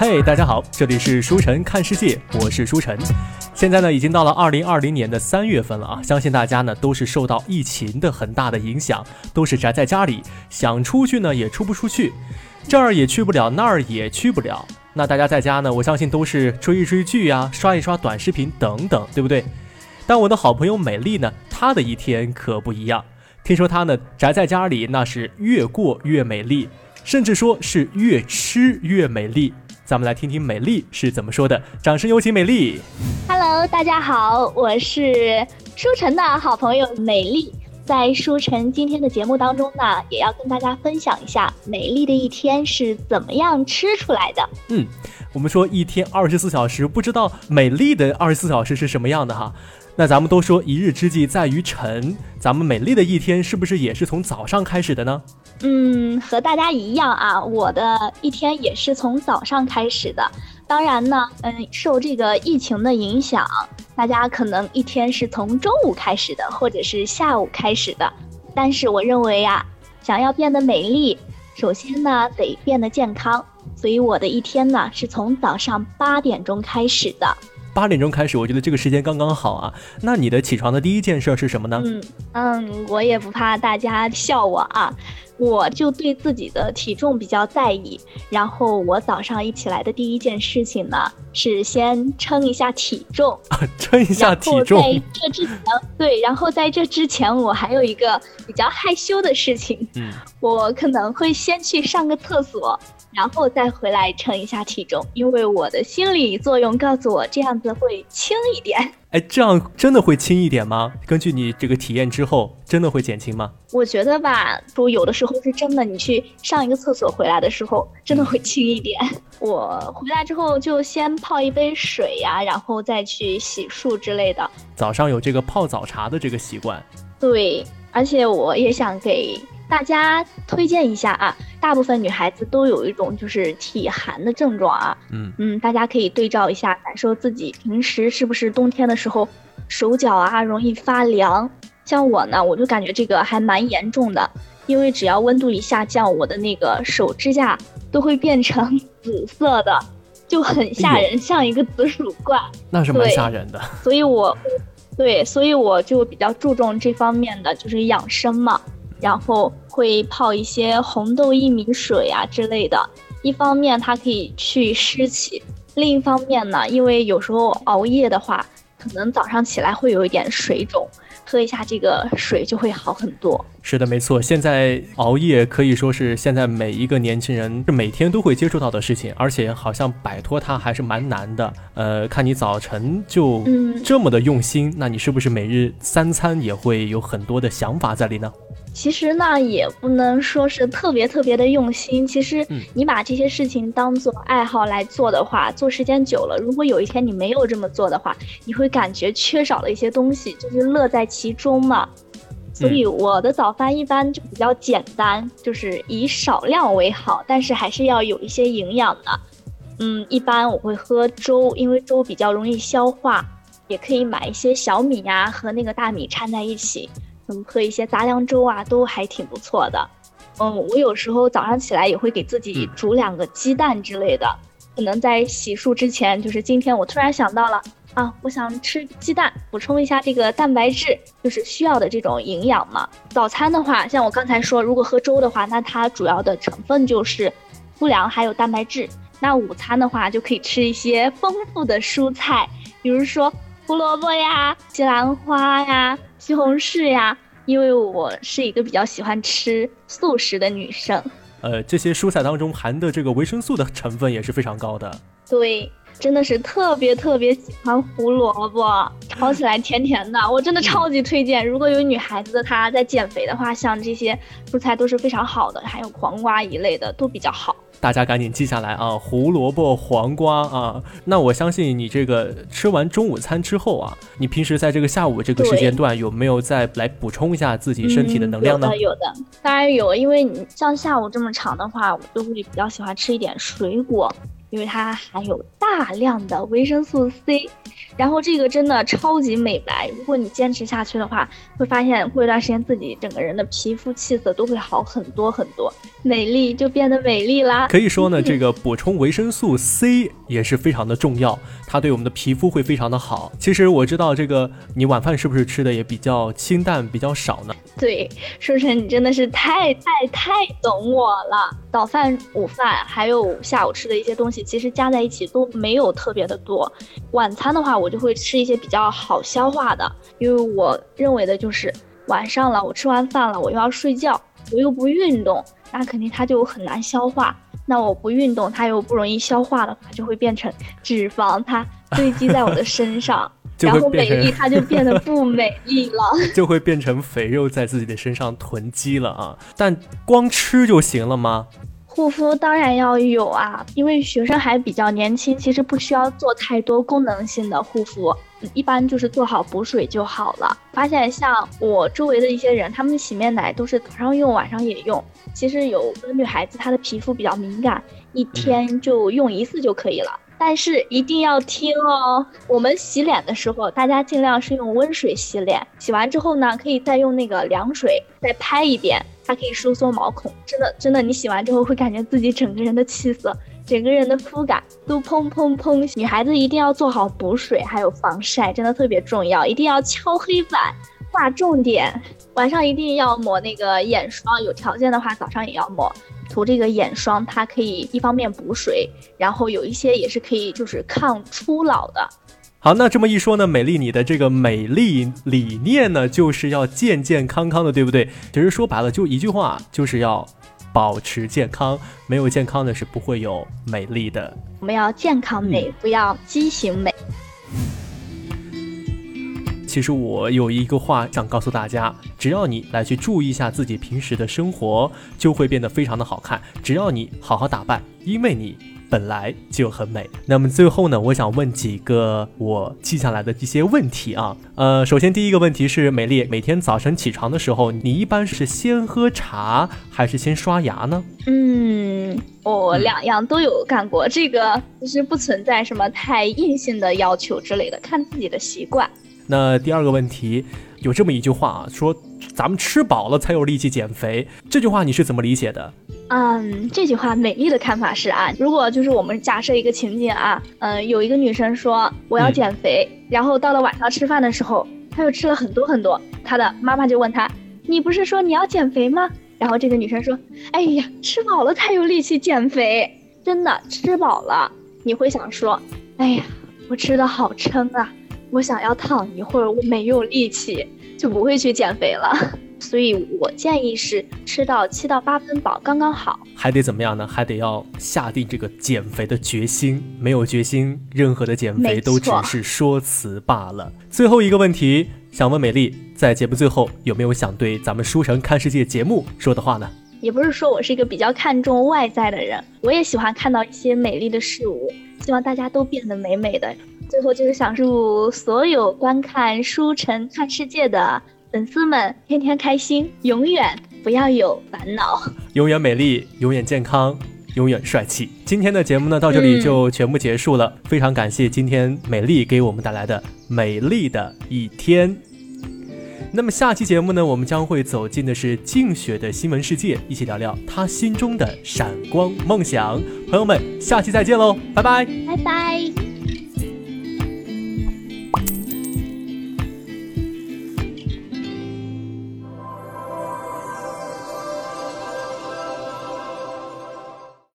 嘿，大家好，这里是书晨看世界，我是书晨。现在呢，已经到了二零二零年的三月份了啊，相信大家呢都是受到疫情的很大的影响，都是宅在家里，想出去呢也出不出去，这儿也去不了，那儿也去不了。那大家在家呢，我相信都是追一追剧呀，刷一刷短视频等等，对不对？但我的好朋友美丽呢，她的一天可不一样。听说她呢宅在家里，那是越过越美丽，甚至说是越吃越美丽。咱们来听听美丽是怎么说的，掌声有请美丽。Hello，大家好，我是舒晨的好朋友美丽。在舒晨今天的节目当中呢，也要跟大家分享一下美丽的一天是怎么样吃出来的。嗯，我们说一天二十四小时，不知道美丽的二十四小时是什么样的哈。那咱们都说一日之计在于晨，咱们美丽的一天是不是也是从早上开始的呢？嗯，和大家一样啊，我的一天也是从早上开始的。当然呢，嗯，受这个疫情的影响，大家可能一天是从中午开始的，或者是下午开始的。但是我认为呀，想要变得美丽，首先呢得变得健康，所以我的一天呢是从早上八点钟开始的。八点钟开始，我觉得这个时间刚刚好啊。那你的起床的第一件事是什么呢？嗯嗯，我也不怕大家笑我啊，我就对自己的体重比较在意。然后我早上一起来的第一件事情呢，是先称一下体重，称一下体重。在这之前，对，然后在这之前，我还有一个比较害羞的事情，嗯，我可能会先去上个厕所。然后再回来称一下体重，因为我的心理作用告诉我这样子会轻一点。哎，这样真的会轻一点吗？根据你这个体验之后，真的会减轻吗？我觉得吧，就有的时候是真的，你去上一个厕所回来的时候，真的会轻一点。我回来之后就先泡一杯水呀，然后再去洗漱之类的。早上有这个泡早茶的这个习惯。对，而且我也想给。大家推荐一下啊，大部分女孩子都有一种就是体寒的症状啊，嗯嗯，大家可以对照一下，感受自己平时是不是冬天的时候手脚啊容易发凉。像我呢，我就感觉这个还蛮严重的，因为只要温度一下降，我的那个手指甲都会变成紫色的，就很吓人，像一个紫薯怪。那是蛮吓人的。所以我，对，所以我就比较注重这方面的，就是养生嘛。然后会泡一些红豆薏米水啊之类的，一方面它可以去湿气，另一方面呢，因为有时候熬夜的话，可能早上起来会有一点水肿，喝一下这个水就会好很多。是的，没错，现在熬夜可以说是现在每一个年轻人是每天都会接触到的事情，而且好像摆脱它还是蛮难的。呃，看你早晨就这么的用心，那你是不是每日三餐也会有很多的想法在里呢？其实呢，也不能说是特别特别的用心。其实，你把这些事情当做爱好来做的话，做时间久了，如果有一天你没有这么做的话，你会感觉缺少了一些东西，就是乐在其中嘛。所以我的早饭一般就比较简单，就是以少量为好，但是还是要有一些营养的。嗯，一般我会喝粥，因为粥比较容易消化，也可以买一些小米呀和那个大米掺在一起。喝一些杂粮粥啊，都还挺不错的。嗯，我有时候早上起来也会给自己煮两个鸡蛋之类的。可能在洗漱之前，就是今天我突然想到了啊，我想吃鸡蛋，补充一下这个蛋白质，就是需要的这种营养嘛。早餐的话，像我刚才说，如果喝粥的话，那它主要的成分就是粗粮还有蛋白质。那午餐的话，就可以吃一些丰富的蔬菜，比如说胡萝卜呀、西兰花呀。西红柿呀，因为我是一个比较喜欢吃素食的女生。呃，这些蔬菜当中含的这个维生素的成分也是非常高的。对，真的是特别特别喜欢胡萝卜，炒起来甜甜的，我真的超级推荐。如果有女孩子她在减肥的话，像这些蔬菜都是非常好的，还有黄瓜一类的都比较好。大家赶紧记下来啊！胡萝卜、黄瓜啊，那我相信你这个吃完中午餐之后啊，你平时在这个下午这个时间段有没有再来补充一下自己身体的能量呢？有的，当然有，因为你像下午这么长的话，我就会比较喜欢吃一点水果，因为它含有大量的维生素 C，然后这个真的超级美白，如果你坚持下去的话，会发现过一段时间自己整个人的皮肤气色都会好很多很多，美丽就变得美丽啦。可以说呢，这个补充维生素 C 也是非常的重要，它对我们的皮肤会非常的好。其实我知道这个，你晚饭是不是吃的也比较清淡，比较少呢？对，书晨，你真的是太太太懂我了。早饭、午饭还有下午吃的一些东西，其实加在一起都没有特别的多。晚餐的话，我就会吃一些比较好消化的，因为我认为的就是晚上了，我吃完饭了，我又要睡觉，我又不运动，那肯定它就很难消化。那我不运动，它又不容易消化的话，就会变成脂肪，它堆积在我的身上，然后美丽它就变得不美丽了，就会变成肥肉在自己的身上囤积了啊！但光吃就行了吗？护肤当然要有啊，因为学生还比较年轻，其实不需要做太多功能性的护肤，一般就是做好补水就好了。发现像我周围的一些人，他们的洗面奶都是早上用，晚上也用。其实有的女孩子她的皮肤比较敏感，一天就用一次就可以了。但是一定要听哦，我们洗脸的时候，大家尽量是用温水洗脸，洗完之后呢，可以再用那个凉水再拍一遍。它可以收缩毛孔，真的真的，你洗完之后会感觉自己整个人的气色、整个人的肤感都砰砰砰。女孩子一定要做好补水，还有防晒，真的特别重要，一定要敲黑板，划重点。晚上一定要抹那个眼霜，有条件的话早上也要抹。涂这个眼霜，它可以一方面补水，然后有一些也是可以就是抗初老的。好，那这么一说呢，美丽你的这个美丽理念呢，就是要健健康康的，对不对？其实说白了就一句话，就是要保持健康，没有健康的是不会有美丽的。我们要健康美，不要畸形美。其实我有一个话想告诉大家，只要你来去注意一下自己平时的生活，就会变得非常的好看。只要你好好打扮，因为你。本来就很美。那么最后呢，我想问几个我记下来的一些问题啊。呃，首先第一个问题是，美丽每天早晨起床的时候，你一般是先喝茶还是先刷牙呢？嗯，我两样都有干过，这个其实不存在什么太硬性的要求之类的，看自己的习惯。那第二个问题，有这么一句话啊，说咱们吃饱了才有力气减肥，这句话你是怎么理解的？嗯，这句话美丽的看法是啊，如果就是我们假设一个情景啊，嗯，有一个女生说我要减肥，然后到了晚上吃饭的时候，她又吃了很多很多，她的妈妈就问她，你不是说你要减肥吗？然后这个女生说，哎呀，吃饱了才有力气减肥，真的吃饱了你会想说，哎呀，我吃的好撑啊，我想要躺一会儿，我没有力气，就不会去减肥了。所以我建议是吃到七到八分饱刚刚好，还得怎么样呢？还得要下定这个减肥的决心，没有决心，任何的减肥都只是说辞罢了。最后一个问题，想问美丽，在节目最后有没有想对咱们书城看世界节目说的话呢？也不是说我是一个比较看重外在的人，我也喜欢看到一些美丽的事物，希望大家都变得美美的。最后就是想祝所有观看书城看世界的。粉丝们天天开心，永远不要有烦恼，永远美丽，永远健康，永远帅气。今天的节目呢，到这里就全部结束了。非常感谢今天美丽给我们带来的美丽的一天。那么下期节目呢，我们将会走进的是静雪的新闻世界，一起聊聊她心中的闪光梦想。朋友们，下期再见喽，拜拜，拜拜。